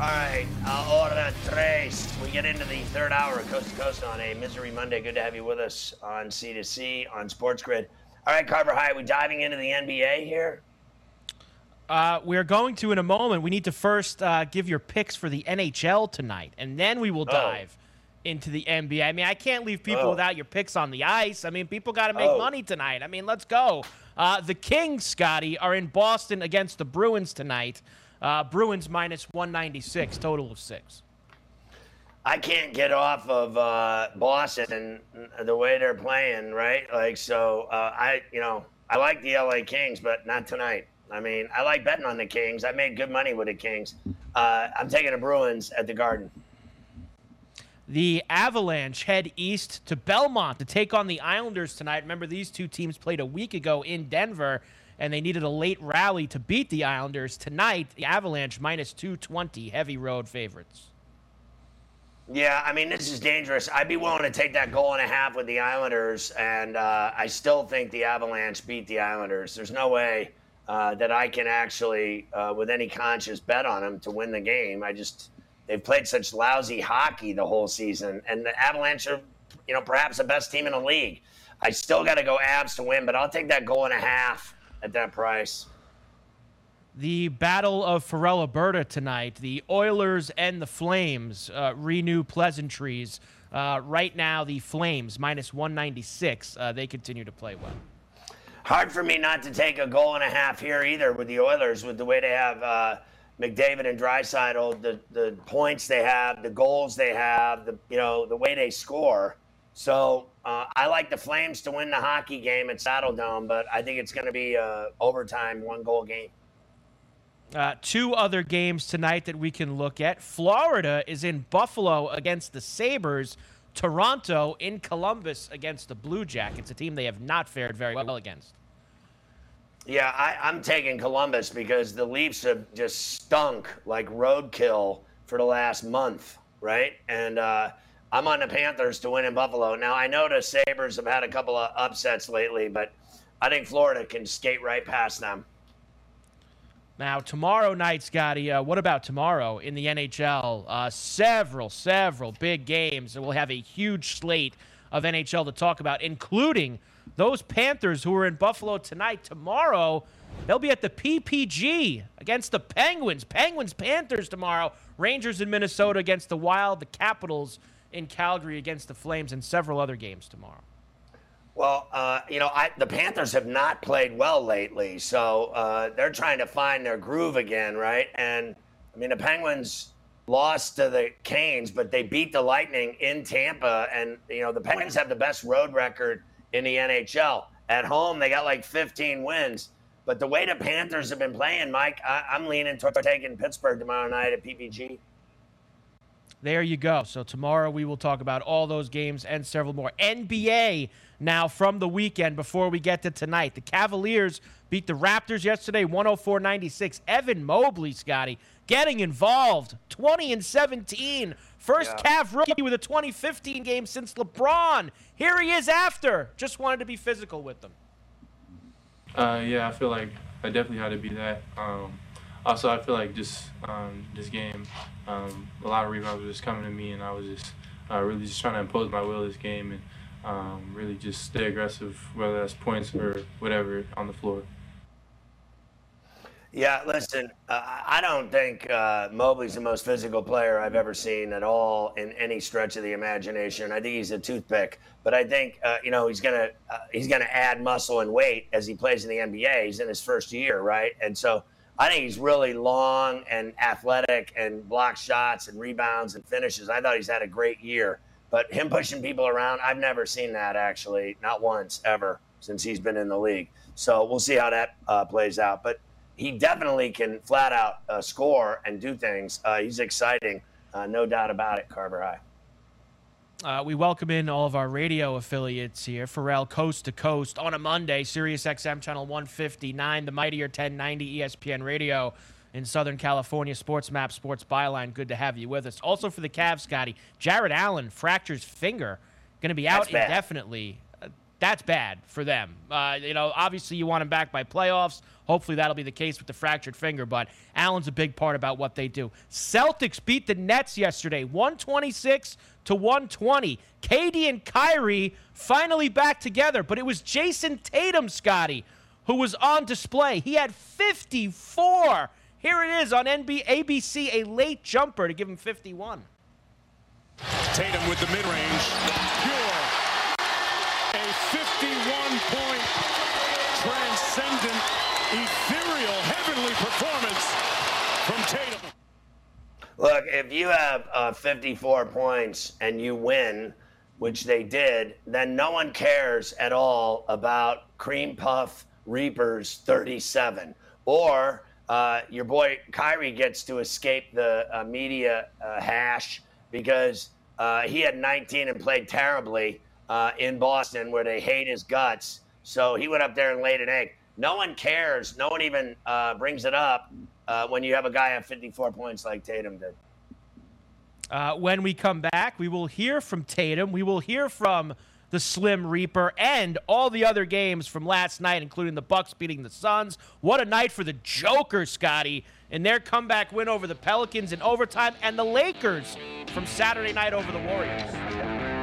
All right, uh, hora tres. We get into the third hour of Coast to Coast on a Misery Monday. Good to have you with us on C2C on Sports Grid. All right, Carver High, we diving into the NBA here? Uh, we're going to in a moment. We need to first uh, give your picks for the NHL tonight, and then we will Oh. dive into the NBA. I mean, I can't leave people Oh. without your picks on the ice. I mean, people got to make Oh. money tonight. I mean, let's go. Uh, the Kings, Scotty, are in Boston against the Bruins tonight. Uh, Bruins minus 196, total of six. I can't get off of uh, Boston and the way they're playing, right? Like, so uh, I, you know, I like the LA Kings, but not tonight. I mean, I like betting on the Kings. I made good money with the Kings. Uh, I'm taking the Bruins at the Garden. The Avalanche head east to Belmont to take on the Islanders tonight. Remember, these two teams played a week ago in Denver, and they needed a late rally to beat the Islanders. Tonight, the Avalanche minus 220, heavy road favorites. Yeah, I mean, this is dangerous. I'd be willing to take that goal and a half with the Islanders, and uh, I still think the Avalanche beat the Islanders. There's no way uh, that I can actually, uh, with any conscious, bet on them to win the game. I just, they've played such lousy hockey the whole season, and the Avalanche are, you know, perhaps the best team in the league. I still got to go Avs to win, but I'll take that goal and a half at that price. The Battle of Pharrell, Alberta tonight. The Oilers and the Flames uh, renew pleasantries. Uh, right now, the Flames minus 196. Uh, they continue to play well. Hard for me not to take a goal and a half here either with the Oilers, with the way they have uh, McDavid and Draisaitl, the the points they have, the goals they have, the you know the way they score. So uh, I like the Flames to win the hockey game at Saddledome, but I think it's going to be a overtime one goal game. Uh, two other games tonight that we can look at. Florida is in Buffalo against the Sabres. Toronto in Columbus against the Blue Jackets, a team they have not fared very well against. Yeah, I, I'm taking Columbus because the Leafs have just stunk like roadkill for the last month, right? And uh, I'm on the Panthers to win in Buffalo. Now, I know the Sabres have had a couple of upsets lately, but I think Florida can skate right past them. Now, tomorrow night, Scotty, uh, what about tomorrow in the NHL? Uh, several, several big games, and we'll have a huge slate of NHL to talk about, including those Panthers who are in Buffalo tonight. Tomorrow, they'll be at the PPG against the Penguins. Penguins, Panthers tomorrow. Rangers in Minnesota against the Wild. The Capitals in Calgary against the Flames, and several other games tomorrow. Well, uh, you know, I, the Panthers have not played well lately, so uh, they're trying to find their groove again, right? And I mean, the Penguins lost to the Canes, but they beat the Lightning in Tampa, and you know, the Penguins have the best road record in the NHL. At home, they got like 15 wins. But the way the Panthers have been playing, Mike, I, I'm leaning toward taking Pittsburgh tomorrow night at PPG. There you go. So tomorrow we will talk about all those games and several more. NBA now from the weekend before we get to tonight. The Cavaliers beat the Raptors yesterday 104 96. Evan Mobley, Scotty, getting involved 20 and 17. First yeah. Cav rookie with a 2015 game since LeBron. Here he is after. Just wanted to be physical with them. Uh, yeah, I feel like I definitely had to be that. Um, also, I feel like just um, this game, um, a lot of rebounds were just coming to me, and I was just uh, really just trying to impose my will this game and um, really just stay aggressive, whether that's points or whatever on the floor. Yeah, listen, uh, I don't think uh, Mobley's the most physical player I've ever seen at all in any stretch of the imagination. I think he's a toothpick, but I think uh, you know he's gonna uh, he's gonna add muscle and weight as he plays in the NBA. He's in his first year, right? And so I think he's really long and athletic and blocks shots and rebounds and finishes. I thought he's had a great year, but him pushing people around, I've never seen that actually, not once ever since he's been in the league. So we'll see how that uh, plays out, but he definitely can flat out uh, score and do things. Uh, he's exciting, uh, no doubt about it. Carver High. Uh, we welcome in all of our radio affiliates here. Ferrall Coast to Coast on a Monday, Sirius XM channel 159, the mightier 1090 ESPN Radio in Southern California. Sports Map, Sports Byline. Good to have you with us. Also for the Cavs, Scotty, Jarrett Allen fractures finger, going to be out indefinitely that's bad for them. Uh, you know, obviously you want him back by playoffs. Hopefully that'll be the case with the fractured finger, but Allen's a big part about what they do. Celtics beat the Nets yesterday, 126 to 120. KD and Kyrie finally back together, but it was Jayson Tatum, Scotty, who was on display. He had 54. Here it is on NB- ABC, a late jumper to give him 51. Tatum with the mid-range. 51-point transcendent, ethereal, heavenly performance from Tatum. Look, if you have uh, 54 points and you win, which they did, then no one cares at all about Cream Puff Reapers 37. Or uh, your boy Kyrie gets to escape the uh, media uh, hash because uh, he had 19 and played terribly uh, in Boston where they hate his guts. So he went up there and laid an egg. No one cares. No one even uh, brings it up uh, when you have a guy at 54 points like Tatum did. Uh, when we come back, we will hear from Tatum. We will hear from the Slim Reaper and all the other games from last night, including the Bucks beating the Suns. What a night for the Joker, Scotty, in their comeback win over the Pelicans in overtime, and the Lakers from Saturday night over the Warriors.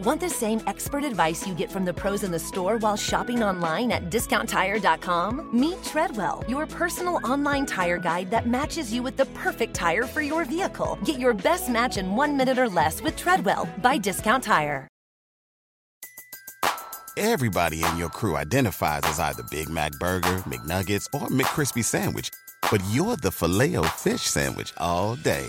Want the same expert advice you get from the pros in the store while shopping online at discounttire.com? Meet Treadwell, your personal online tire guide that matches you with the perfect tire for your vehicle. Get your best match in one minute or less with Treadwell by Discount Tire. Everybody in your crew identifies as either Big Mac Burger, McNuggets, or McCrispy Sandwich, but you're the Filet-O-Fish Sandwich all day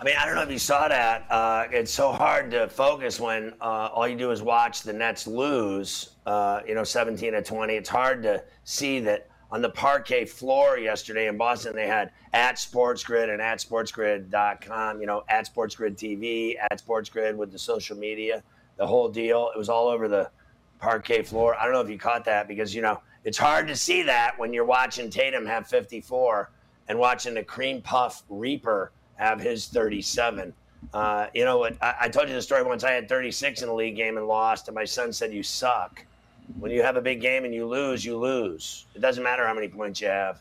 I mean, I don't know if you saw that. Uh, it's so hard to focus when uh, all you do is watch the Nets lose. Uh, you know, 17 to 20. It's hard to see that on the parquet floor yesterday in Boston. They had at SportsGrid and at SportsGrid.com, you know, at SportsGrid TV, at SportsGrid with the social media, the whole deal. It was all over the parquet floor. I don't know if you caught that because, you know, it's hard to see that when you're watching Tatum have 54 and watching the cream puff Reaper have his 37. Uh, you know what? I, I, told you the story once. I had 36 in a league game and lost, and my son said, "You suck." When you have a big game and you lose, you lose. It doesn't matter how many points you have.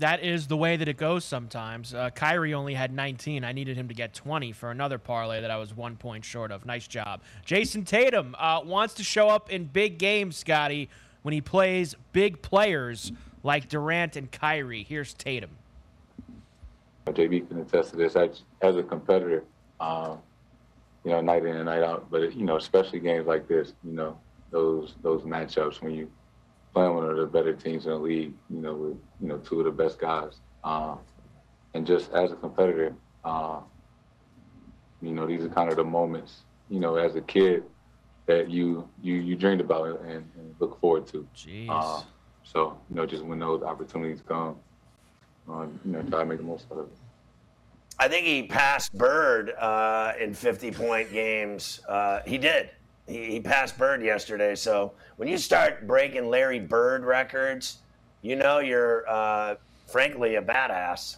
That is the way that it goes sometimes. Uh, Kyrie only had 19. I needed him to get 20 for another parlay that I was one point short of. Nice job. Jayson Tatum uh, wants to show up in big games, Scotty, when he plays big players like Durant and Kyrie. Here's Tatum. JB can attest to this. As, as a competitor, um, you know, night in and night out. But you know, especially games like this, you know, those those matchups when you playing one of the better teams in the league, you know, with you know two of the best guys, um, and just as a competitor, uh, you know, these are kind of the moments, you know, as a kid that you you you dreamed about and, and look forward to. Jeez. Uh, so you know, just when those opportunities come, uh, you know, try to make the most of it. I think he passed Bird uh, in 50 point games. Uh, he did. He, he, passed Bird yesterday. So when you start breaking Larry Bird records, you know you're, uh, frankly, a badass.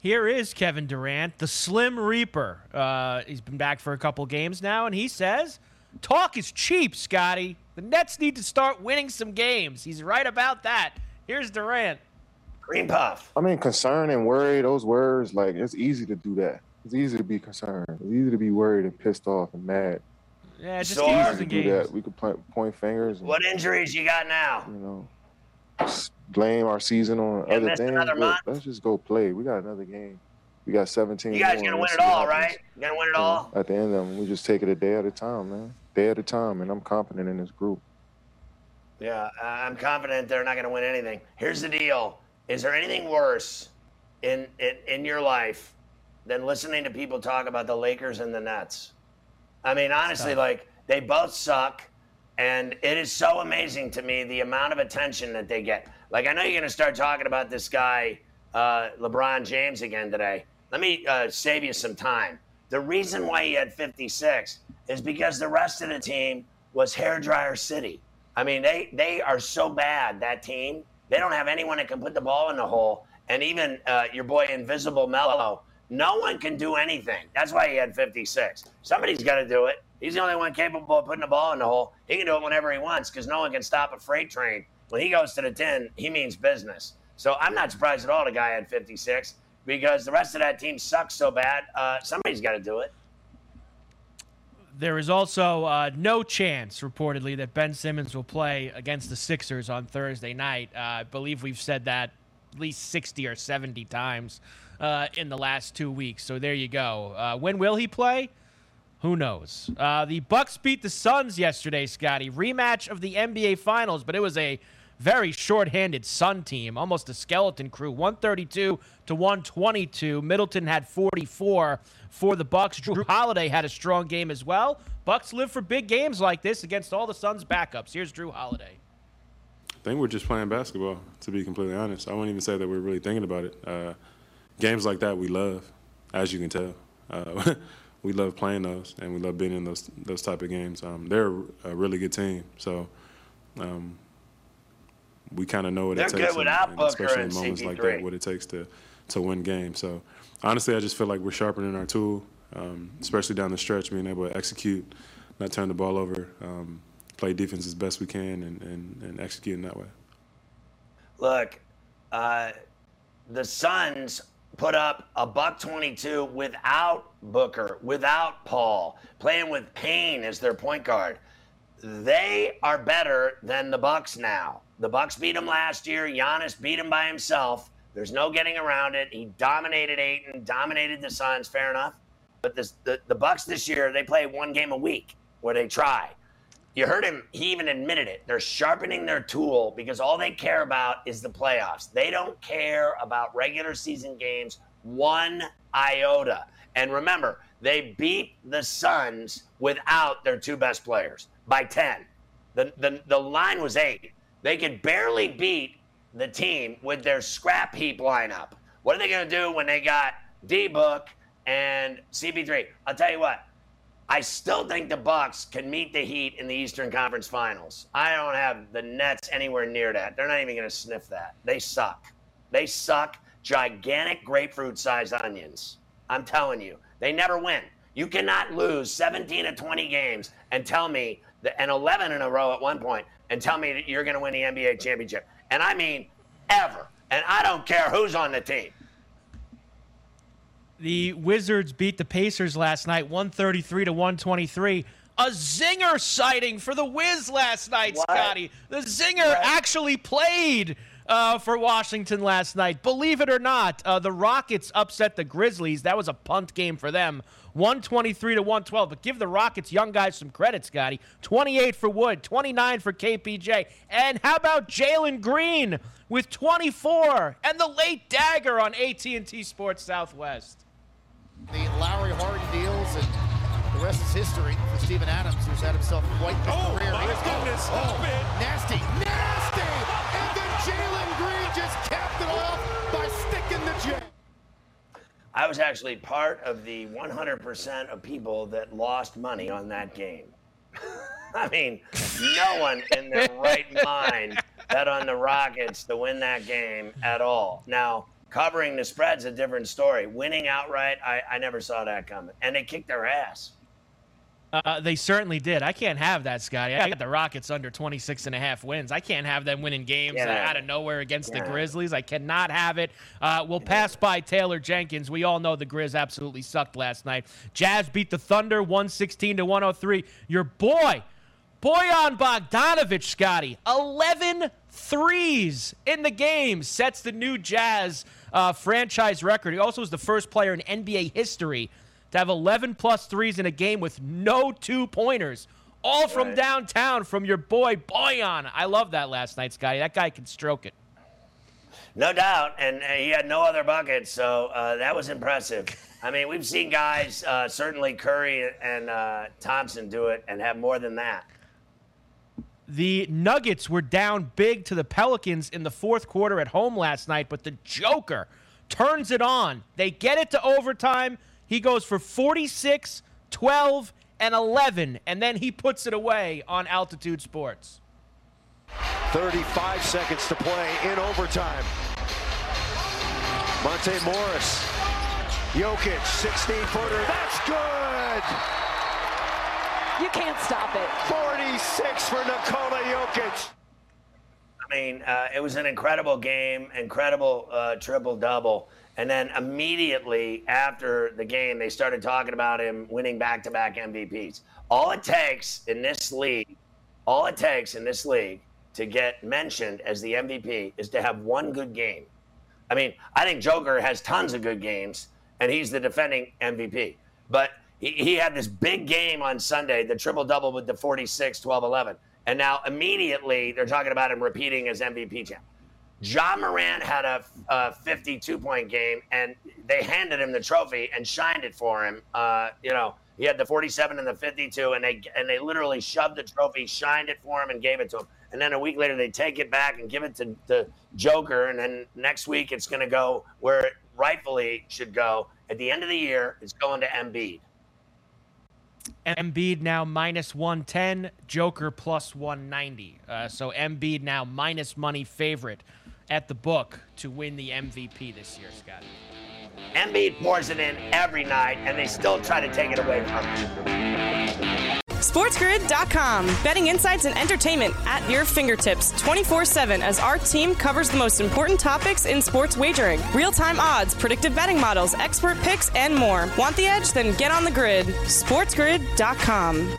Here is Kevin Durant, the Slim Reaper. Uh, he's been back for a couple games now, and he says, Talk is cheap, Scotty. The Nets need to start winning some games. He's right about that. Here's Durant. Green puff. I mean, concern and worry, those words, like, it's easy to do that. It's easy to be concerned. It's easy to be worried and pissed off and mad. Yeah, just so to do that. We could point, point fingers. And, what injuries you got now? You know, blame our season on you other things. Look, let's just go play. We got another game. We got 17. You guys gonna win it all, right? You gonna win it all? At the end of them, we just take it a day at a time, man. Day at a time, and I'm confident in this group. Yeah, I'm confident they're not gonna win anything. Here's the deal is there anything worse in, in, in your life than listening to people talk about the Lakers and the Nets? I mean, honestly, like they both suck. And it is so amazing to me the amount of attention that they get. Like, I know you're going to start talking about this guy, uh, LeBron James, again today. Let me uh, save you some time. The reason why he had 56 is because the rest of the team was hairdryer city. I mean, they, they are so bad, that team, they don't have anyone that can put the ball in the hole. And even uh, your boy Invisible Melo, no one can do anything. That's why he had 56. Somebody's got to do it. He's the only one capable of putting the ball in the hole. He can do it whenever he wants because no one can stop a freight train. When he goes to the 10, he means business. So I'm not surprised at all the guy had 56 because the rest of that team sucks so bad. Uh, somebody's got to do it. There is also uh, no chance, reportedly, that Ben Simmons will play against the Sixers on Thursday night. Uh, I believe we've said that at least 60 or 70 times uh, in the last two weeks. So there you go. Uh, when will he play? Who knows? Uh, the Bucks beat the Suns yesterday, Scotty. Rematch of the NBA Finals, but it was a very short-handed Sun team, almost a skeleton crew. 132 to 122. Middleton had 44 for the Bucks. Jrue Holiday had a strong game as well. Bucks live for big games like this against all the Suns' backups. Here's Jrue Holiday. I think we're just playing basketball, to be completely honest. I wouldn't even say that we're really thinking about it. Uh, games like that we love, as you can tell. Uh, we love playing those, and we love being in those those type of games. Um, they're a really good team, so um, we kind of know what They're it takes, good without and, and especially in moments CP3. like that, what it takes to to win games. So honestly, I just feel like we're sharpening our tool, um, especially down the stretch, being able to execute, not turn the ball over, um, play defense as best we can, and, and, and execute in that way. Look, uh, the Suns put up a buck 22 without Booker, without Paul, playing with Payne as their point guard. They are better than the Bucks now. The Bucks beat him last year. Giannis beat him by himself. There's no getting around it. He dominated Ayton, dominated the Suns. Fair enough. But this, the the Bucks this year, they play one game a week where they try. You heard him. He even admitted it. They're sharpening their tool because all they care about is the playoffs. They don't care about regular season games one iota. And remember, they beat the Suns without their two best players by 10. The, the, the line was eight. They could barely beat the team with their scrap heap lineup. What are they going to do when they got D Book and CP3? I'll tell you what. I still think the Bucks can meet the Heat in the Eastern Conference Finals. I don't have the Nets anywhere near that. They're not even going to sniff that. They suck. They suck gigantic grapefruit-sized onions. I'm telling you, they never win. You cannot lose 17 to 20 games and tell me that, and 11 in a row at one point, and tell me that you're going to win the NBA championship. And I mean ever. And I don't care who's on the team. The Wizards beat the Pacers last night, 133 to 123. A zinger sighting for the Wiz last night, What? Scotty. The zinger actually played uh, for Washington last night. Believe it or not, uh, the Rockets upset the Grizzlies. That was a punt game for them, 123 to 112. But give the Rockets young guys some credit, Scotty. 28 for Wood, 29 for KPJ, and how about Jalen Green with 24 and the late dagger on AT&T Sports Southwest. The Lowry Harden deals and the rest is history for Steven Adams, who's had himself quite the Oh, career. my goodness, stop oh, it. Nasty, nasty! I was actually part of the 100% of people that lost money on that game. I mean, no one in their right mind bet on the Rockets to win that game at all. Now, covering the spread's a different story. Winning outright, I, I never saw that coming. And they kicked their ass. Uh, they certainly did. I can't have that, Scotty. I got the Rockets under 26 and a half wins. I can't have them winning games Yeah. out of nowhere against the Grizzlies. I cannot have it. Uh, we'll pass by Taylor Jenkins. We all know the Grizz absolutely sucked last night. Jazz beat the Thunder 116 to 103. Your boy, Bojan Bogdanovic, Scotty, 11 threes in the game, sets the new Jazz uh, franchise record. He also was the first player in NBA history to have 11 plus threes in a game with no two pointers. All from Right. downtown from your boy Bojan. I love that last night, Scotty. That guy can stroke it. No doubt, and he had no other buckets, so uh, that was impressive. I mean, we've seen guys, uh, certainly Curry and uh, Thompson, do it and have more than that. The Nuggets were down big to the Pelicans in the fourth quarter at home last night, but the Joker turns it on. They get it to overtime. He goes for 46, 12, and 11, and then he puts it away on Altitude Sports. 35 seconds to play in overtime. Monte Morris. Jokic, 16 footer. That's good. You can't stop it. 46 for Nikola Jokic. I mean, uh, it was an incredible game, incredible uh, triple double. And then immediately after the game, they started talking about him winning back to back MVPs. All it takes in this league, all it takes in this league to get mentioned as the MVP is to have one good game. I mean, I think Joker has tons of good games, and he's the defending MVP. But he, he had this big game on Sunday, the triple double with the 46, 12, 11. And now immediately they're talking about him repeating as MVP champ. Ja Morant had a, a 52 point game, and they handed him the trophy and shined it for him. Uh, you know, he had the 47 and the 52, and they and they literally shoved the trophy, shined it for him, and gave it to him. And then a week later, they take it back and give it to the Joker. And then next week, it's going to go where it rightfully should go. At the end of the year, it's going to Embiid. Embiid now minus 110, Joker plus 190. Uh, so Embiid now minus money favorite at the book to win the MVP this year, Scott? Embiid pours it in every night, and they still try to take it away from him. SportsGrid.com. Betting insights and entertainment at your fingertips 24 7 as our team covers the most important topics in sports wagering real time odds, predictive betting models, expert picks, and more. Want the edge? Then get on the grid. SportsGrid.com.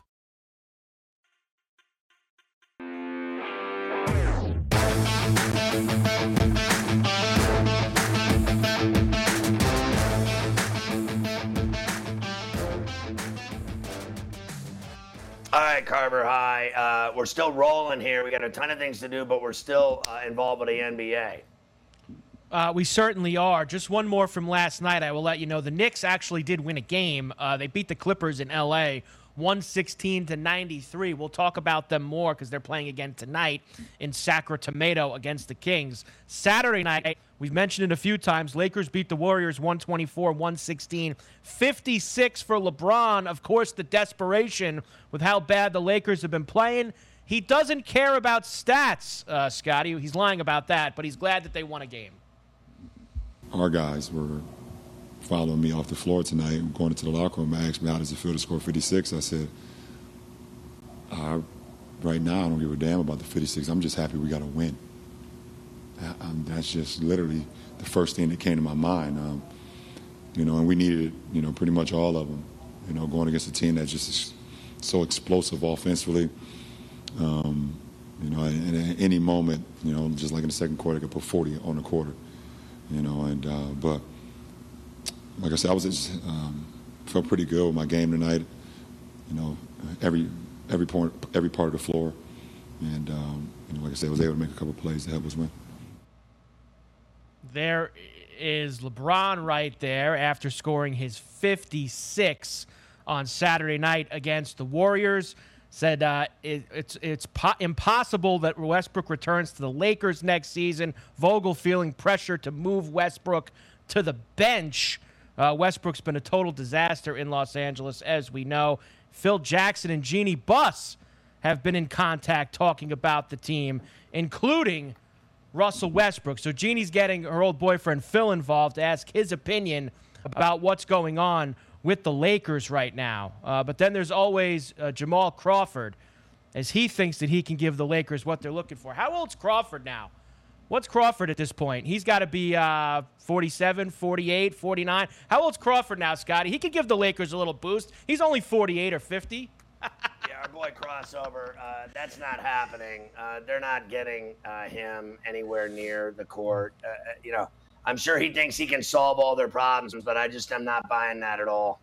All right, Carver High. Uh, we're still rolling here. We got a ton of things to do, but we're still uh, involved with the NBA. Uh, we certainly are. Just one more from last night. I will let you know the Knicks actually did win a game. Uh, they beat the Clippers in L.A. 116 to 93. We'll talk about them more because they're playing again tonight in Sacramento against the Kings. Saturday night, we've mentioned it a few times. Lakers beat the Warriors 124 116. 56 for LeBron. Of course, the desperation with how bad the Lakers have been playing. He doesn't care about stats, uh, Scotty. He's lying about that, but he's glad that they won a game. Our guys were following me off the floor tonight, going into the locker room, I asked me how does it feel to score 56. I said, uh, right now I don't give a damn about the 56. I'm just happy we got a win. Um, that's just literally the first thing that came to my mind. Um, you know, and we needed, you know, pretty much all of them. You know, going against a team that's just so explosive offensively. Um, you know, and at any moment, you know, just like in the second quarter, I could put 40 on the quarter. You know, and uh, but like I said, I was just, um, felt pretty good with my game tonight. You know, every every point, every part of the floor, and um, you know, like I said, I was able to make a couple plays to help us win. There is LeBron right there after scoring his 56 on Saturday night against the Warriors. Said uh, it, it's it's po- impossible that Westbrook returns to the Lakers next season. Vogel feeling pressure to move Westbrook to the bench. Uh, Westbrook's been a total disaster in Los Angeles, as we know. Phil Jackson and Jeanie Buss have been in contact talking about the team, including Russell Westbrook. So Jeanie's getting her old boyfriend Phil involved to ask his opinion about what's going on with the Lakers right now. Uh, but then there's always uh, Jamal Crawford, as he thinks that he can give the Lakers what they're looking for. How old's Crawford now? What's Crawford at this point? He's got to be uh, 47, 48, 49. How old's Crawford now, Scotty? He could give the Lakers a little boost. He's only 48 or 50. yeah, our boy crossover. Uh, that's not happening. Uh, they're not getting uh, him anywhere near the court. Uh, uh, you know, I'm sure he thinks he can solve all their problems, but I just am not buying that at all.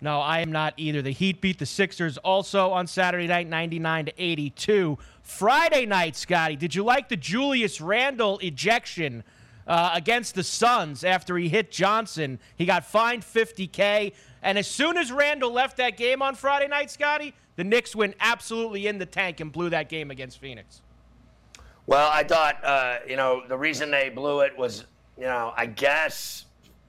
No, I am not either. The Heat beat the Sixers also on Saturday night, 99 to 82. Friday night, Scotty, did you like the Julius Randle ejection uh, against the Suns after he hit Johnson? He got fined 50K. And as soon as Randle left that game on Friday night, Scotty, the Knicks went absolutely in the tank and blew that game against Phoenix. Well, I thought, uh, you know, the reason they blew it was, you know, I guess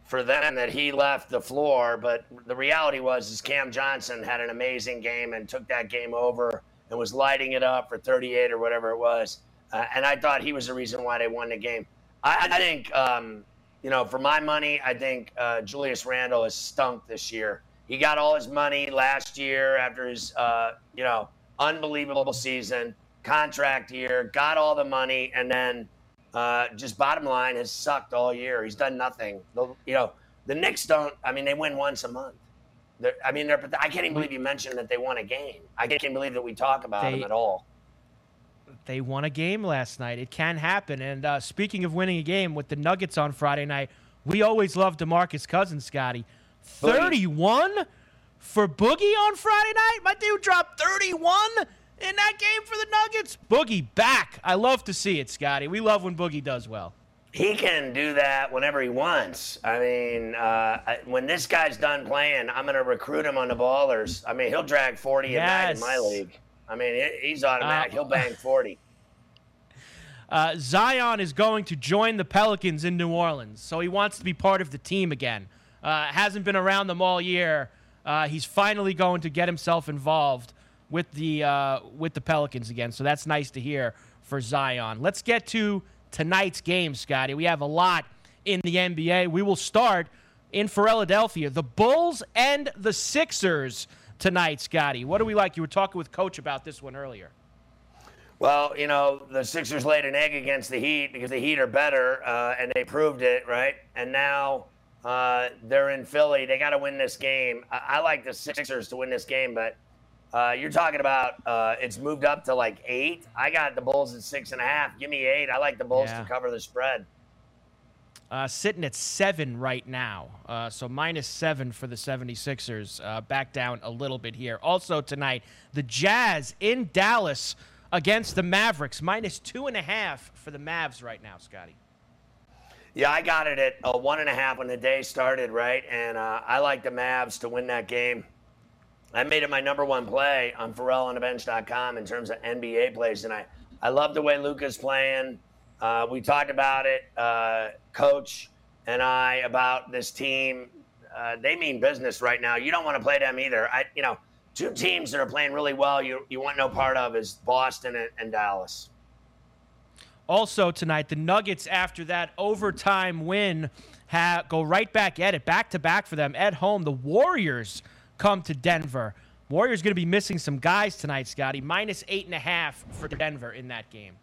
for them that he left the floor. But the reality was, is Cam Johnson had an amazing game and took that game over and was lighting it up for 38 or whatever it was. Uh, and I thought he was the reason why they won the game. I, I think, um, you know, for my money, I think uh, Julius Randle has stunk this year. He got all his money last year after his, uh, you know, unbelievable season, contract year, got all the money, and then uh, just bottom line has sucked all year. He's done nothing. You know, the Knicks don't. I mean, they win once a month. They're, I mean, they're, I can't even believe you mentioned that they won a game. I can't believe that we talk about they, them at all. They won a game last night. It can happen. And uh, speaking of winning a game with the Nuggets on Friday night, we always love DeMarcus Cousins, Scotty. 31 for Boogie on Friday night? My dude dropped 31 in that game for the Nuggets. Boogie back. I love to see it, Scotty. We love when Boogie does well. He can do that whenever he wants. I mean, uh, when this guy's done playing, I'm going to recruit him on the ballers. I mean, he'll drag 40 yes. a night in my league. I mean, he's automatic. Uh, he'll bang 40. Uh, Zion is going to join the Pelicans in New Orleans, so he wants to be part of the team again. Uh, hasn't been around them all year. Uh, he's finally going to get himself involved with the uh, with the Pelicans again. So that's nice to hear for Zion. Let's get to tonight's game, Scotty. We have a lot in the NBA. We will start in Philadelphia. The Bulls and the Sixers tonight, Scotty. What do we like? You were talking with Coach about this one earlier. Well, you know, the Sixers laid an egg against the Heat because the Heat are better, uh, and they proved it, right? And now uh, they're in Philly. They got to win this game. I-, I, like the Sixers to win this game, but uh, you're talking about uh, it's moved up to like eight. I got the Bulls at six and a half. Give me eight. I like the Bulls yeah. to cover the spread. Uh, sitting at seven right now. Uh, so minus seven for the 76ers. Uh, back down a little bit here. Also tonight, the Jazz in Dallas against the Mavericks. Minus two and a half for the Mavs right now, Scotty. Yeah, I got it at a one and a half when the day started, right? And uh, I like the Mavs to win that game. I made it my number one play on FerrallOnTheBench.com in terms of NBA plays tonight. I love the way Luka's playing. Uh, we talked about it, uh, Coach and I, about this team. Uh, they mean business right now. You don't want to play them either. I, you know, two teams that are playing really well. You you want no part of is Boston and, and Dallas. Also tonight, the Nuggets after that overtime win have, go right back at it, back to back for them at home. The Warriors come to Denver. Warriors going to be missing some guys tonight, Scotty. Minus eight and a half for Denver in that game.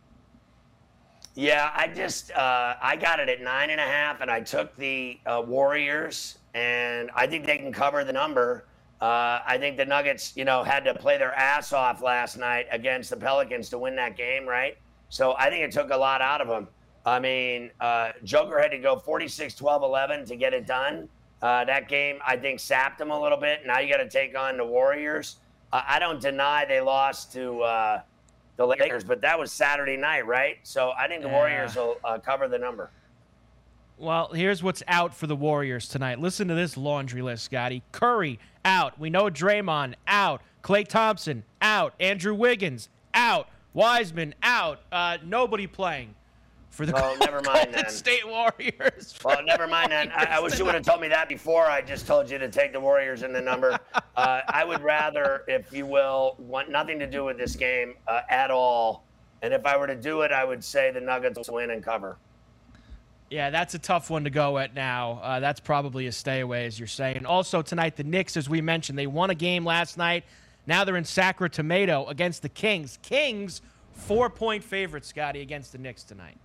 Yeah, I just uh, I got it at nine and a half, and I took the uh, Warriors, and I think they can cover the number. Uh, I think the Nuggets, you know, had to play their ass off last night against the Pelicans to win that game, right? So I think it took a lot out of them. I mean, uh, Joker had to go 46 12 11 to get it done. Uh, that game, I think, sapped them a little bit. Now you got to take on the Warriors. Uh, I don't deny they lost to uh, the Lakers, but that was Saturday night, right? So I think the yeah. Warriors will uh, cover the number. Well, here's what's out for the Warriors tonight. Listen to this laundry list, Scotty. Curry out. We know Draymond out. Klay Thompson out. Andrew Wiggins out. Wiseman out. Uh, nobody playing for the well, never mind Golden then. State Warriors. Well, never mind then. I, I, wish you would have told me that before. I just told you to take the Warriors in the number. uh, I would rather, if you will, want nothing to do with this game uh, at all. And if I were to do it, I would say the Nuggets win and cover. Yeah, that's a tough one to go at now. Uh, that's probably a stay away, as you're saying. Also, tonight, the Knicks, as we mentioned, they won a game last night. Now they're in Sacramento against the Kings. Kings, four point favorite, Scotty, against the Knicks tonight.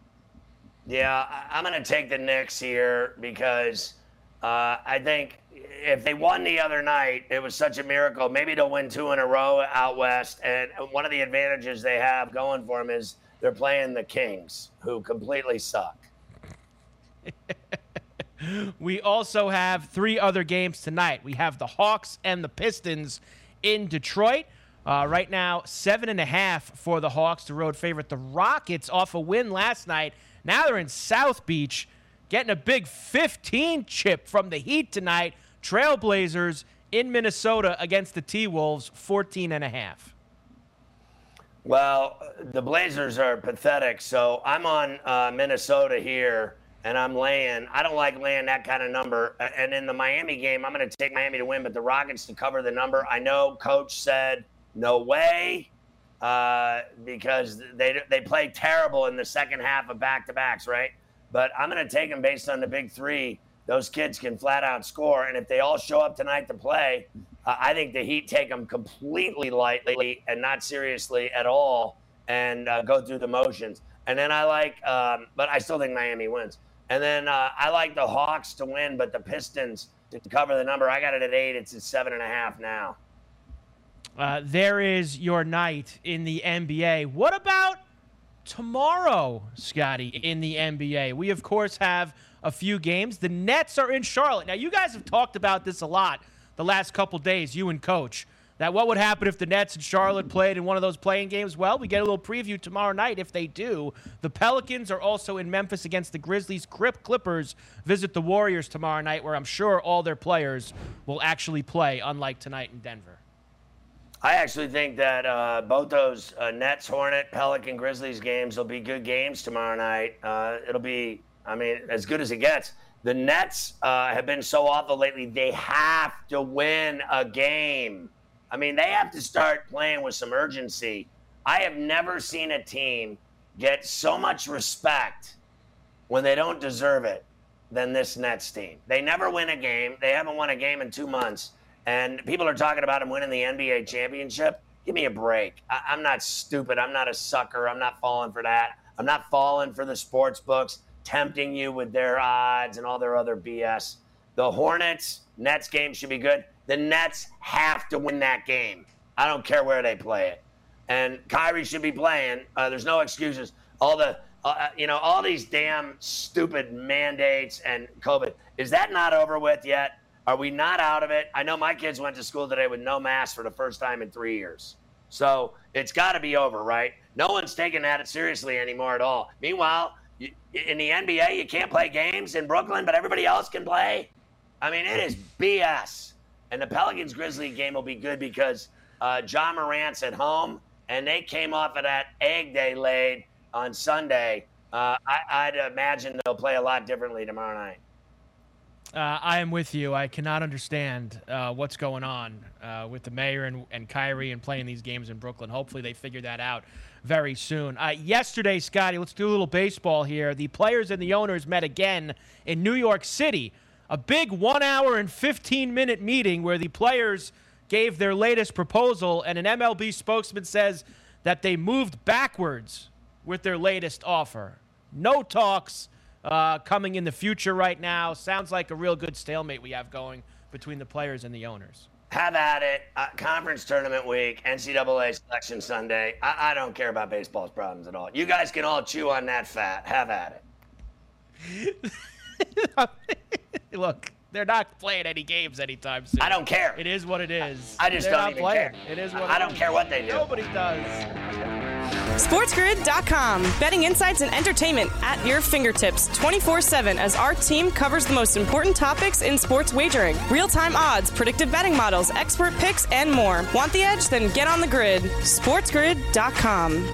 Yeah, I'm going to take the Knicks here because uh, I think if they won the other night, it was such a miracle. Maybe they'll win two in a row out west. And one of the advantages they have going for them is they're playing the Kings, who completely suck. we also have three other games tonight. We have the Hawks and the Pistons in Detroit. Uh, right now, seven and a half for the Hawks, the road favorite. The Rockets off a win last night now they're in South Beach getting a big 15 chip from the Heat tonight. Trailblazers in Minnesota against the T Wolves, 14 and a half. Well, the Blazers are pathetic. So I'm on uh, Minnesota here, and I'm laying. I don't like laying that kind of number. And in the Miami game, I'm going to take Miami to win, but the Rockets to cover the number. I know Coach said no way uh, because they they play terrible in the second half of back to backs, right? But I'm going to take them based on the big three. Those kids can flat out score, and if they all show up tonight to play, uh, I think the Heat take them completely lightly and not seriously at all, and uh, go through the motions. And then I like, um, but I still think Miami wins. And then uh, I like the Hawks to win, but the Pistons to cover the number. I got it at eight. It's at seven and a half now. Uh, there is your night in the NBA. What about tomorrow, Scotty, in the NBA? We, of course, have a few games. The Nets are in Charlotte. Now, you guys have talked about this a lot the last couple days, you and Coach. That what would happen if the Nets and Charlotte played in one of those playing games? Well, we get a little preview tomorrow night if they do. The Pelicans are also in Memphis against the Grizzlies. Crip Clippers visit the Warriors tomorrow night, where I'm sure all their players will actually play, unlike tonight in Denver. I actually think that uh, both those uh, Nets, Hornet, Pelican, Grizzlies games will be good games tomorrow night. Uh, it'll be, I mean, as good as it gets. The Nets uh, have been so awful lately. They have to win a game. I mean, they have to start playing with some urgency. I have never seen a team get so much respect when they don't deserve it than this Nets team. They never win a game. They haven't won a game in two months. And people are talking about them winning the NBA championship. Give me a break. I- I'm not stupid. I'm not a sucker. I'm not falling for that. I'm not falling for the sports books tempting you with their odds and all their other BS. The Hornets, Nets game should be good. The Nets have to win that game. I don't care where they play it. And Kyrie should be playing. Uh, there's no excuses. All the, uh, you know, all these damn stupid mandates and COVID. Is that not over with yet? Are we not out of it? I know my kids went to school today with no mask for the first time in three years. So it's got to be over, right? No one's taking that seriously anymore at all. Meanwhile, you, in the NBA, you can't play games in Brooklyn, but everybody else can play. I mean, it is BS. And the Pelicans Grizzly game will be good because uh, Ja Morant's at home, and they came off of that egg they laid on Sunday. Uh, I, would imagine they'll play a lot differently tomorrow night. Uh, I am with you. I cannot understand uh, what's going on uh, with the mayor and, and Kyrie and playing these games in Brooklyn. Hopefully, they figure that out very soon. Uh, yesterday, Scotty, let's do a little baseball here. The players and the owners met again in New York City. A big one hour and 15 minute meeting where the players gave their latest proposal, and an MLB spokesman says that they moved backwards with their latest offer. No talks uh, coming in the future right now. Sounds like a real good stalemate we have going between the players and the owners. Have at it. Uh, conference tournament week, NCAA selection Sunday. I-, I don't care about baseball's problems at all. You guys can all chew on that fat. Have at it. Look, they're not playing any games anytime soon. I don't care. It is what it is. I, I just they're don't not even playing. care. It is what I don't care what they do. Nobody does. SportsGrid.com. Betting insights and entertainment at your fingertips 24 7 as our team covers the most important topics in sports wagering real time odds, predictive betting models, expert picks, and more. Want the edge? Then get on the grid. SportsGrid.com.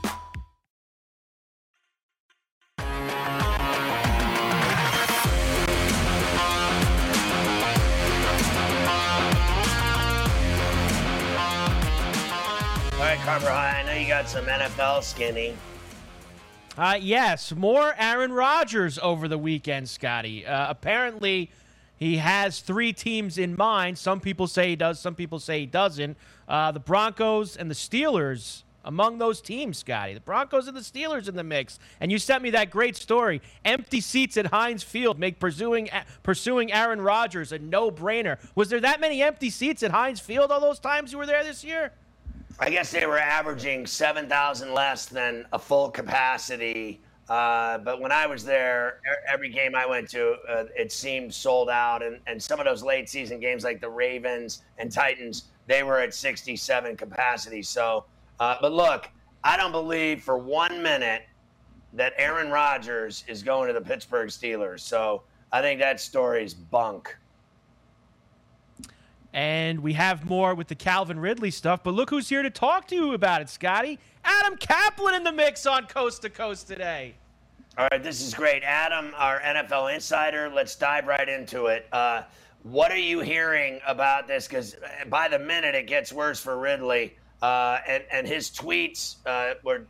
Right, Carver High. I know you got some NFL skinny. Uh, yes, more Aaron Rodgers over the weekend, Scotty. Uh, apparently, he has three teams in mind. Some people say he does, some people say he doesn't. Uh, the Broncos and the Steelers among those teams, Scotty. The Broncos and the Steelers in the mix. And you sent me that great story. Empty seats at Heinz Field make pursuing pursuing Aaron Rodgers a no-brainer. Was there that many empty seats at Heinz Field all those times you were there this year? I guess they were averaging 7,000 less than a full capacity. Uh, but when I was there, every game I went to, uh, it seemed sold out. And, and some of those late season games, like the Ravens and Titans, they were at 67 capacity. So, uh, but look, I don't believe for one minute that Aaron Rodgers is going to the Pittsburgh Steelers. So I think that story is bunk. And we have more with the Calvin Ridley stuff. But look who's here to talk to you about it, Scotty. Adam Kaplan in the mix on Coast to Coast today. All right, this is great. Adam, our NFL insider, let's dive right into it. Uh, what are you hearing about this? Because uh, by the minute, it gets worse for Ridley. Uh, and, and his tweets uh, were,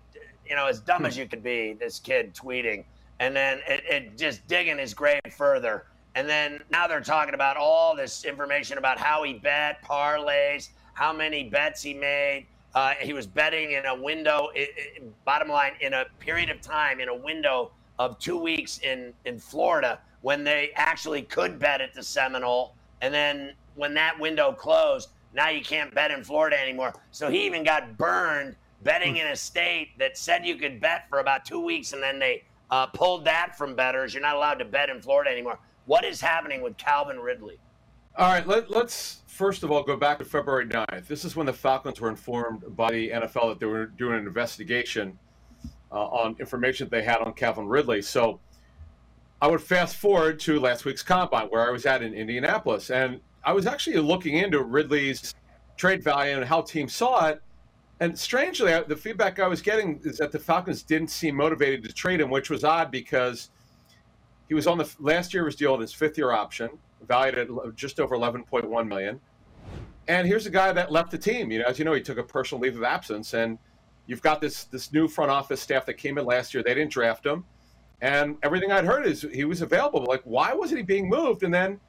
you know, as dumb as you could be, this kid tweeting. And then it, it just digging his grave further. And then now they're talking about all this information about how he bet, parlays, how many bets he made. Uh, he was betting in a window, i i bottom line, in a period of time, in a window of two weeks in, in Florida when they actually could bet at the Seminole. And then when that window closed, now you can't bet in Florida anymore. So he even got burned betting in a state that said you could bet for about two weeks, and then they uh, pulled that from betters. You're not allowed to bet in Florida anymore. What is happening with Calvin Ridley? All right, let, us first of all go back to February 9th. This is when the Falcons were informed by the NFL that they were doing an investigation uh, on information that they had on Calvin Ridley. So I would fast forward to last week's combine where I was at in Indianapolis. And I was actually looking into Ridley's trade value and how teams saw it. And strangely, the feedback I was getting is that the Falcons didn't seem motivated to trade him, which was odd because he was on the last year of his deal his fifth year option, valued at just over 11.1 million. And here's a guy that left the team. You know, as you know, he took a personal leave of absence, and you've got this this new front office staff that came in last year. They didn't draft him, and everything I'd heard is he was available. Like, why wasn't he being moved? And then,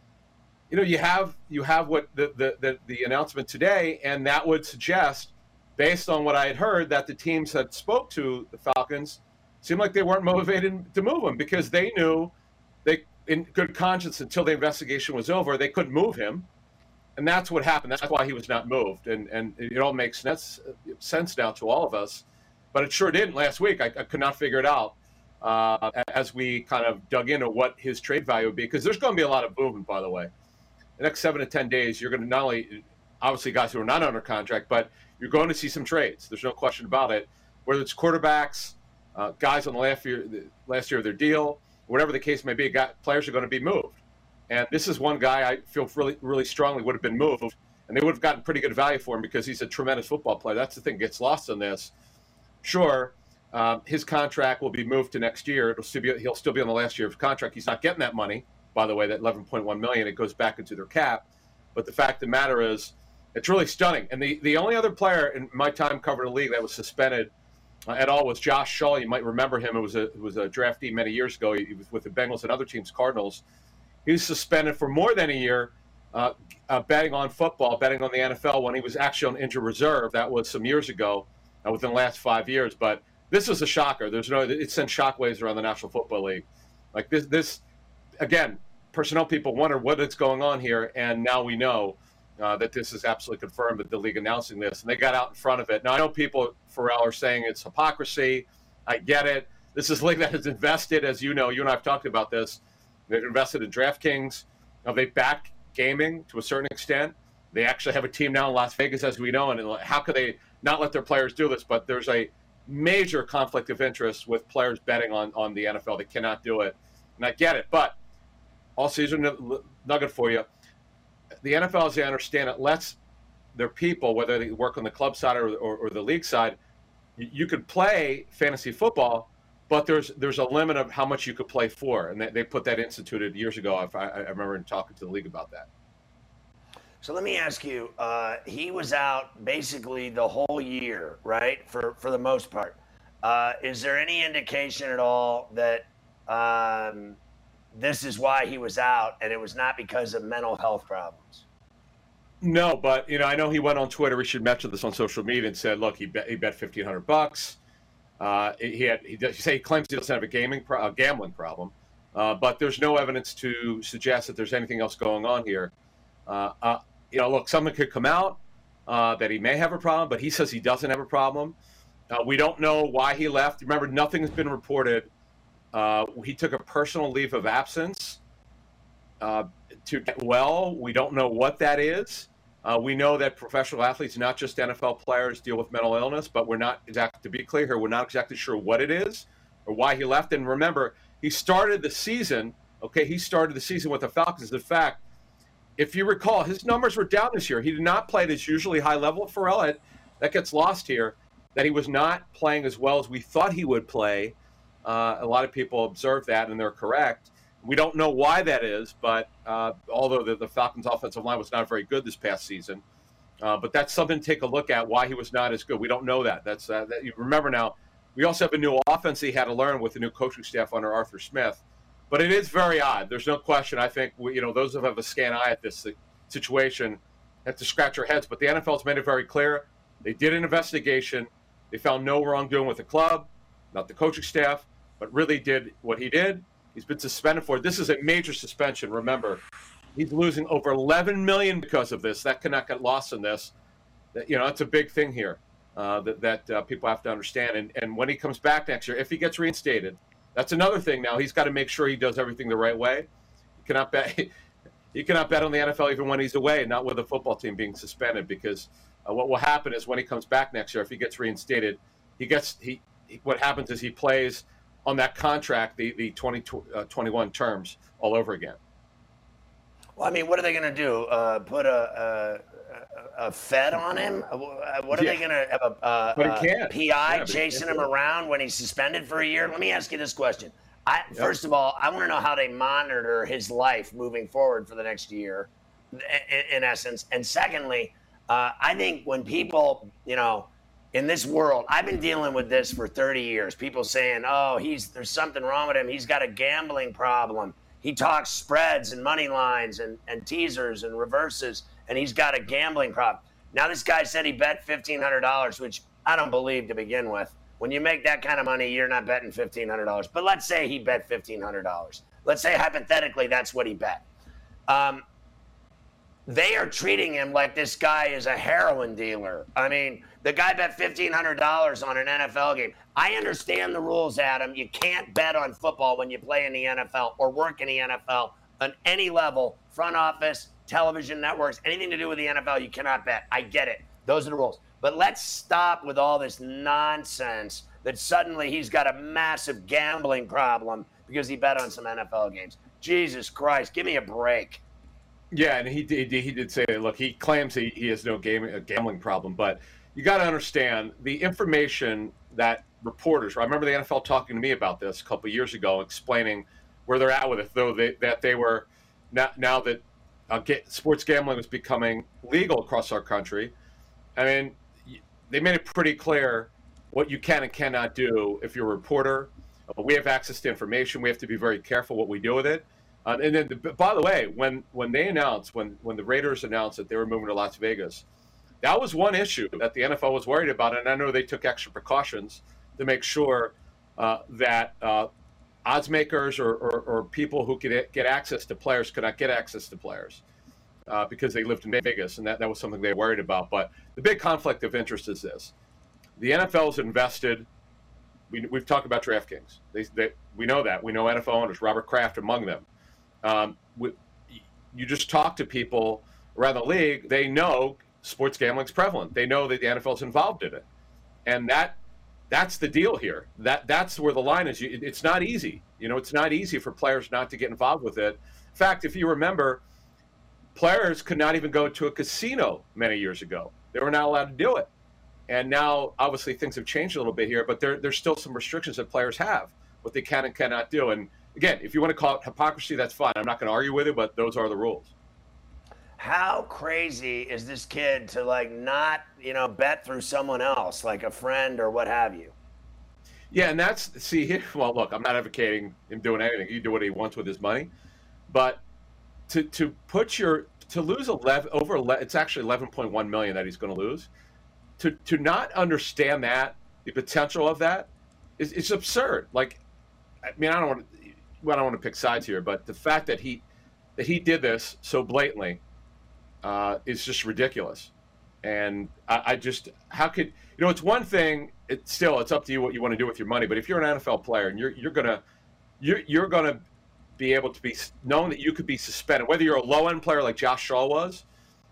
you know, you have you have what the the the, the announcement today, and that would suggest, based on what I had heard, that the teams that spoke to the Falcons seemed like they weren't motivated to move him because they knew they, in good conscience, until the investigation was over, they couldn't move him and that's what happened. That's why he was not moved, and and it all makes sense now to all of us. But it sure didn't last week. I, I could not figure it out uh, as we kind of dug into what his trade value would be, because there's going to be a lot of movement. By the way, the next seven to ten days, you're going to not only obviously guys who are not under contract, but you're going to see some trades. There's no question about it. Whether it's quarterbacks, uh, guys on the last year the last year of their deal, whatever the case may be, got, players are going to be moved. And this is one guy I feel really, really strongly would have been moved, and they would have gotten pretty good value for him because he's a tremendous football player. That's the thing gets lost in this. Sure, um, his contract will be moved to next year. It'll still be, he'll still be on the last year of contract. He's not getting that money, by the way. That 11.1 million, it goes back into their cap. But the fact of the matter is, it's really stunning. And the, the only other player in my time covering the league that was suspended at all was Josh Shaw. You might remember him. It was a it was a draftee many years ago. He, he was with the Bengals and other teams, Cardinals. He was suspended for more than a year uh, uh, betting on football, betting on the NFL when he was actually on injured reserve. That was some years ago, uh, within the last five years. But this is a shocker. There's no, it sent shockwaves around the National Football League. Like this, this again, personnel people wonder what is going on here, and now we know uh, that this is absolutely confirmed that the league announcing this, and they got out in front of it. Now I know people, Ferrall, are saying it's hypocrisy. I get it. This is a league that has invested, as you know, you and I have talked about this They've invested in DraftKings. Now they back gaming to a certain extent. They actually have a team now in Las Vegas, as we know. And how could they not let their players do this? But there's a major conflict of interest with players betting on, on the NFL. They cannot do it. And I get it. But all season nugget for you. The NFL, as they understand it, lets their people, whether they work on the club side or, or, or the league side, you, you could play fantasy football but there's there's a limit of how much you could play for, and they, they put that instituted years ago. I, I remember talking to the league about that. So let me ask you: uh, He was out basically the whole year, right? For for the most part. Uh, is there any indication at all that um, this is why he was out, and it was not because of mental health problems? No, but you know, I know he went on Twitter. He should mention this on social media and said, "Look, he bet he bet fifteen hundred bucks." Uh, he had he, does, say he claims he doesn't have a gaming pro, a gambling problem, uh, but there's no evidence to suggest that there's anything else going on here. Uh, uh you know, look, someone could come out uh, that he may have a problem, but he says he doesn't have a problem. Uh, we don't know why he left. Remember, nothing has been reported. He took a personal leave of absence to get well. We don't know what that is. Uh, we know that professional athletes, not just NFL players, deal with mental illness, but we're not exactly, to be clear here, we're not exactly sure what it is or why he left. And remember, he started the season, okay, he started the season with the Falcons. In fact, if you recall, his numbers were down this year. He did not play at his usually high level. Ferrall, that gets lost here, that he was not playing as well as we thought he would play. Uh, a lot of people observe that, and they're correct. We don't know why that is, but uh, although the, the, Falcons' offensive line was not very good this past season, uh, but that's something to take a look at. Why he was not as good, we don't know that. That's uh, that, you remember now. We also have a new offense he had to learn with the new coaching staff under Arthur Smith. But it is very odd. There's no question. I think we, you know those who have a scan eye at this situation have to scratch their heads. But the NFL's made it very clear. They did an investigation. They found no wrongdoing with the club, not the coaching staff, but really did what he did. He's been suspended for. This is a major suspension. Remember, he's losing over 11 million because of this. That cannot get lost in this. You know, it's a big thing here uh, that that uh, people have to understand. And and when he comes back next year, if he gets reinstated, that's another thing. Now he's got to make sure he does everything the right way. He cannot bet. He cannot bet on the NFL even when he's away, not with a football team being suspended. Because uh, what will happen is when he comes back next year, if he gets reinstated, he gets he. he what happens is he plays on that contract the the 2021 uh, terms all over again. Well, I mean, what are they going to do? Uh, put a, a, a Fed on him? Uh, what are yeah. they going to have a, a, a PI yeah, chasing him around when he's suspended for a year? Let me ask you this question. I, yep. First of all, I want to know how they monitor his life moving forward for the next year, in, in essence. And secondly, uh, I think when people, you know, in this world, I've been dealing with this for 30 years. People saying, "Oh, he's there's something wrong with him. He's got a gambling problem. He talks spreads and money lines and, and teasers and reverses, and he's got a gambling problem." Now this guy said he bet $1,500, which I don't believe to begin with. When you make that kind of money, you're not betting $1,500. But let's say he bet $1,500. Let's say hypothetically that's what he bet. Um, they are treating him like this guy is a heroin dealer. I mean, the guy bet $1,500 on an NFL game. I understand the rules, Adam. You can't bet on football when you play in the NFL or work in the NFL on any level, front office, television networks, anything to do with the NFL, you cannot bet. I get it. Those are the rules. But let's stop with all this nonsense that suddenly he's got a massive gambling problem because he bet on some NFL games. Jesus Christ, give me a break. Yeah, and he did, he did say, look, he claims he, he has no game, a gambling problem, but you got to understand the information that reporters, I remember the NFL talking to me about this a couple years ago, explaining where they're at with it, though they, that they were, now, now that uh, get, sports gambling was becoming legal across our country. I mean, they made it pretty clear what you can and cannot do if you're a reporter. Uh, we have access to information. We have to be very careful what we do with it. Uh, and then, by the way, when when they announced when when the Raiders announced that they were moving to Las Vegas, that was one issue that the NFL was worried about, and I know they took extra precautions to make sure uh, that uh, odds makers or, or, or, people who could get access to players could not get access to players uh, because they lived in Vegas, and that, that was something they worried about. But the big conflict of interest is this: the NFL NFL's invested. We, we've talked about DraftKings. They, they, we know that. We know NFL owners, Robert Kraft among them. Um, we, you just talk to people around the league; they know sports gambling is prevalent. They know that the NFL's involved in it, and that that's the deal here. That that's where the line is. It's not easy. You know, it's not easy for players not to get involved with it. In fact, if you remember, players could not even go to a casino many years ago. They were not allowed to do it. And now, obviously, things have changed a little bit here, but there, there's still some restrictions that players have, what they can and cannot do. And again, if you want to call it hypocrisy, that's fine. I'm not going to argue with it, but those are the rules. How crazy is this kid to like not, you know, bet through someone else, like a friend or what have you? Yeah, and that's see here. Well, look, I'm not advocating him doing anything. He do what he wants with his money, but to to put your to lose 11 over 11, it's actually 11.1 million that he's going to lose to to not understand that the potential of that is it's absurd like i mean i don't want to well, I don't want to pick sides here but the fact that he that he did this so blatantly uh, is just ridiculous. And I, I just how could you know it's one thing it's still it's up to you what you want to do with your money but if you're an nfl player and you're you're gonna you're, you're gonna be able to be known that you could be suspended, whether you're a low end player like Josh Shaw was,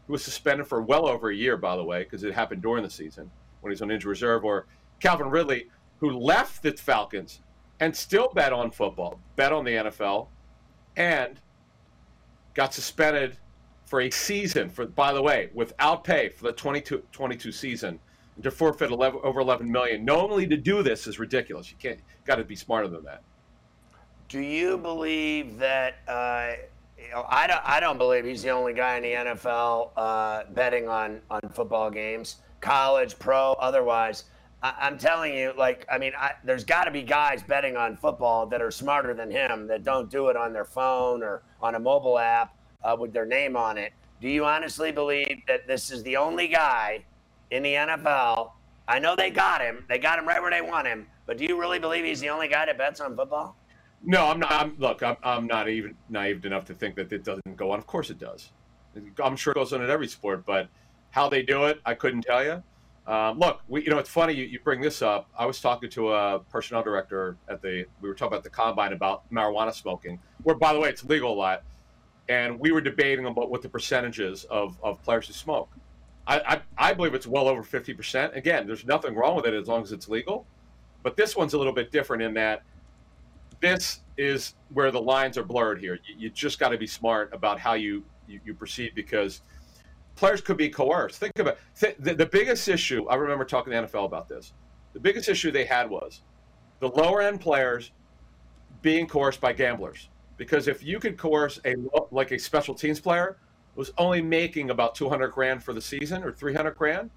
who was suspended for well over a year, by the way, because it happened during the season when he's on injury reserve, or Calvin Ridley, who left the Falcons and still bet on football, bet on the NFL, and got suspended for a season for by the way without pay for the 22, 22 season to forfeit 11, over 11 million normally to do this is ridiculous you can't got to be smarter than that do you believe that? Uh, I don't. I don't believe he's the only guy in the NFL uh, betting on on football games, college, pro, otherwise. I, I'm telling you, like, I mean, I, there's got to be guys betting on football that are smarter than him that don't do it on their phone or on a mobile app uh, with their name on it. Do you honestly believe that this is the only guy in the NFL? I know they got him. They got him right where they want him. But do you really believe he's the only guy that bets on football? No, I'm not. I'm, look, I'm, I'm not even naive enough to think that it doesn't go on. Of course it does. I'm sure it goes on in every sport, but how they do it, I couldn't tell you. Um, look, we, you know, it's funny you, you bring this up. I was talking to a personnel director at the. We were talking about the combine about marijuana smoking, where by the way, it's legal a lot, and we were debating about what the percentages of, of players who smoke. I, I, I believe it's well over 50%. Again, there's nothing wrong with it as long as it's legal, but this one's a little bit different in that this is where the lines are blurred here. You, you just got to be smart about how you, you, you proceed because players could be coerced. Think about th- the, the biggest issue. I remember talking to the NFL about this. The biggest issue they had was the lower end players being coerced by gamblers. Because if you could coerce a like a special teams player was only making about 200 grand for the season or 300 grand,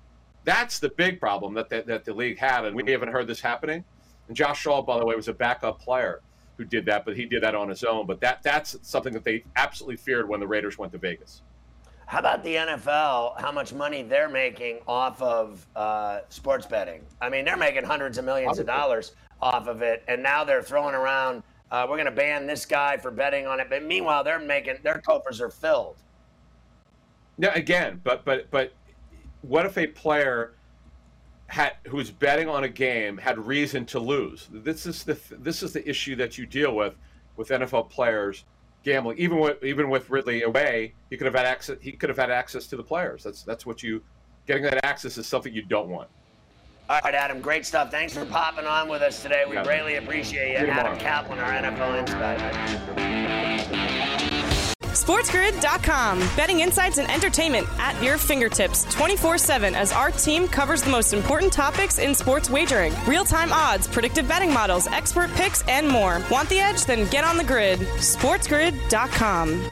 that's the big problem that the, that the league had, and we haven't heard this happening. And Josh Shaw, by the way, was a backup player who did that, but he did that on his own. But that that's something that they absolutely feared when the Raiders went to Vegas. How about the NFL? How much money they're making off of uh, sports betting? I mean, they're making hundreds of millions of dollars off of it, and now they're throwing around. Uh, we're going to ban this guy for betting on it, but meanwhile, they're making their coffers are filled. Yeah, again, but but but what if a player had who's betting on a game had reason to lose? This is the this is the issue that you deal with with NFL players gambling. Even with even with Ridley away, he could have had access. He could have had access to the players. That's that's what you getting that access is something you don't want. All right, Adam, great stuff. Thanks for popping on with us today. We greatly appreciate you. Adam Kaplan, our NFL insider. SportsGrid.com. Betting insights and entertainment at your fingertips 24 7 as our team covers the most important topics in sports wagering real time odds, predictive betting models, expert picks, and more. Want the edge? Then get on the grid. SportsGrid.com.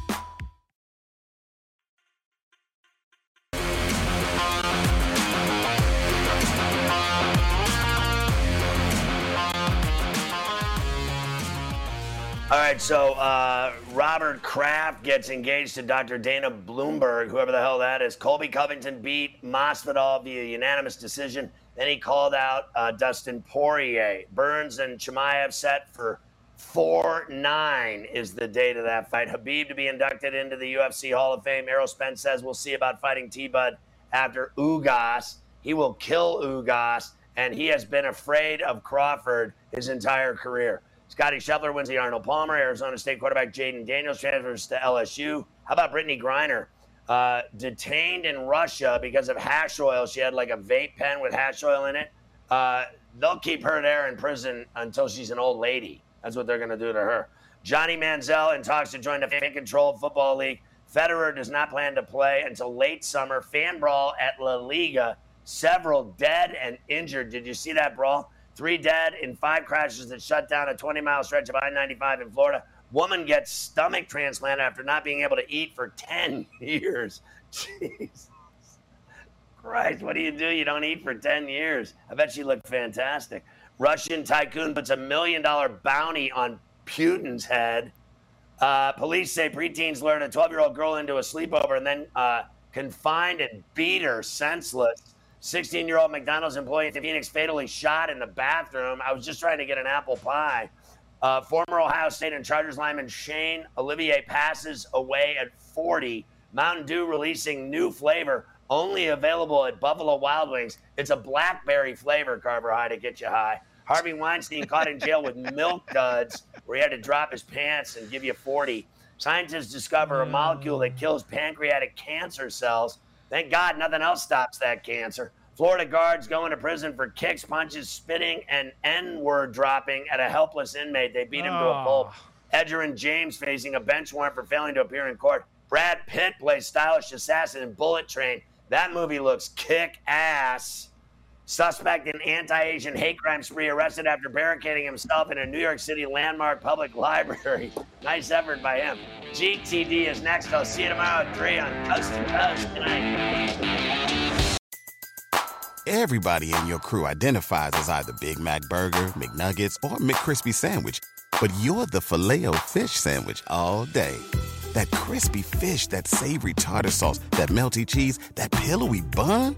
All right, so uh, Robert Kraft gets engaged to Dr. Dana Blumberg, whoever the hell that is. Colby Covington beat Masvidal via unanimous decision. Then he called out uh, Dustin Poirier. Burns and Chimaev set for 4 9 is the date of that fight. Khabib to be inducted into the UFC Hall of Fame. Errol Spence says we'll see about fighting T Bud after Ugas. He will kill Ugas, and he has been afraid of Crawford his entire career. Scotty Scheffler wins the Arnold Palmer. Arizona State quarterback Jayden Daniels transfers to LSU. How about Brittney Griner? Uh, detained in Russia because of hash oil. She had like a vape pen with hash oil in it. Uh, they'll keep her there in prison until she's an old lady. That's what they're going to do to her. Johnny Manziel in talks to join the fan controlled football league. Federer does not plan to play until late summer. Fan brawl at La Liga. Several dead and injured. Did you see that brawl? Three dead in five crashes that shut down a 20 mile stretch of I 95 in Florida. Woman gets stomach transplant after not being able to eat for 10 years. Jesus Christ, what do you do? You don't eat for 10 years. I bet she looked fantastic. Russian tycoon puts a million dollar bounty on Putin's head. Uh, police say preteens lured a 12 year old girl into a sleepover and then uh, confined and beat her senseless. 16 year old McDonald's employee at the Phoenix fatally shot in the bathroom. I was just trying to get an apple pie. Uh, former Ohio State and Chargers lineman Shane Olivea passes away at 40. Mountain Dew releasing new flavor, only available at Buffalo Wild Wings. It's a blackberry flavor, Carver High, to get you high. Harvey Weinstein caught in jail with milk duds, where he had to drop his pants and give you 40. Scientists discover a molecule that kills pancreatic cancer cells. Thank God nothing else stops that cancer. Florida guards going to prison for kicks, punches, spitting, and N word dropping at a helpless inmate. They beat him to a ah. pulp. Edgerrin James facing a bench warrant for failing to appear in court. Brad Pitt plays stylish assassin in Bullet Train. That movie looks kick ass. Suspect in anti Asian hate crime spree arrested after barricading himself in a New York City landmark public library. nice effort by him. GTD is next. I'll see you tomorrow at 3 on Coast to Coast tonight. Everybody in your crew identifies as either Big Mac Burger, McNuggets, or McCrispy Sandwich. But you're the filet fish Sandwich all day. That crispy fish, that savory tartar sauce, that melty cheese, that pillowy bun.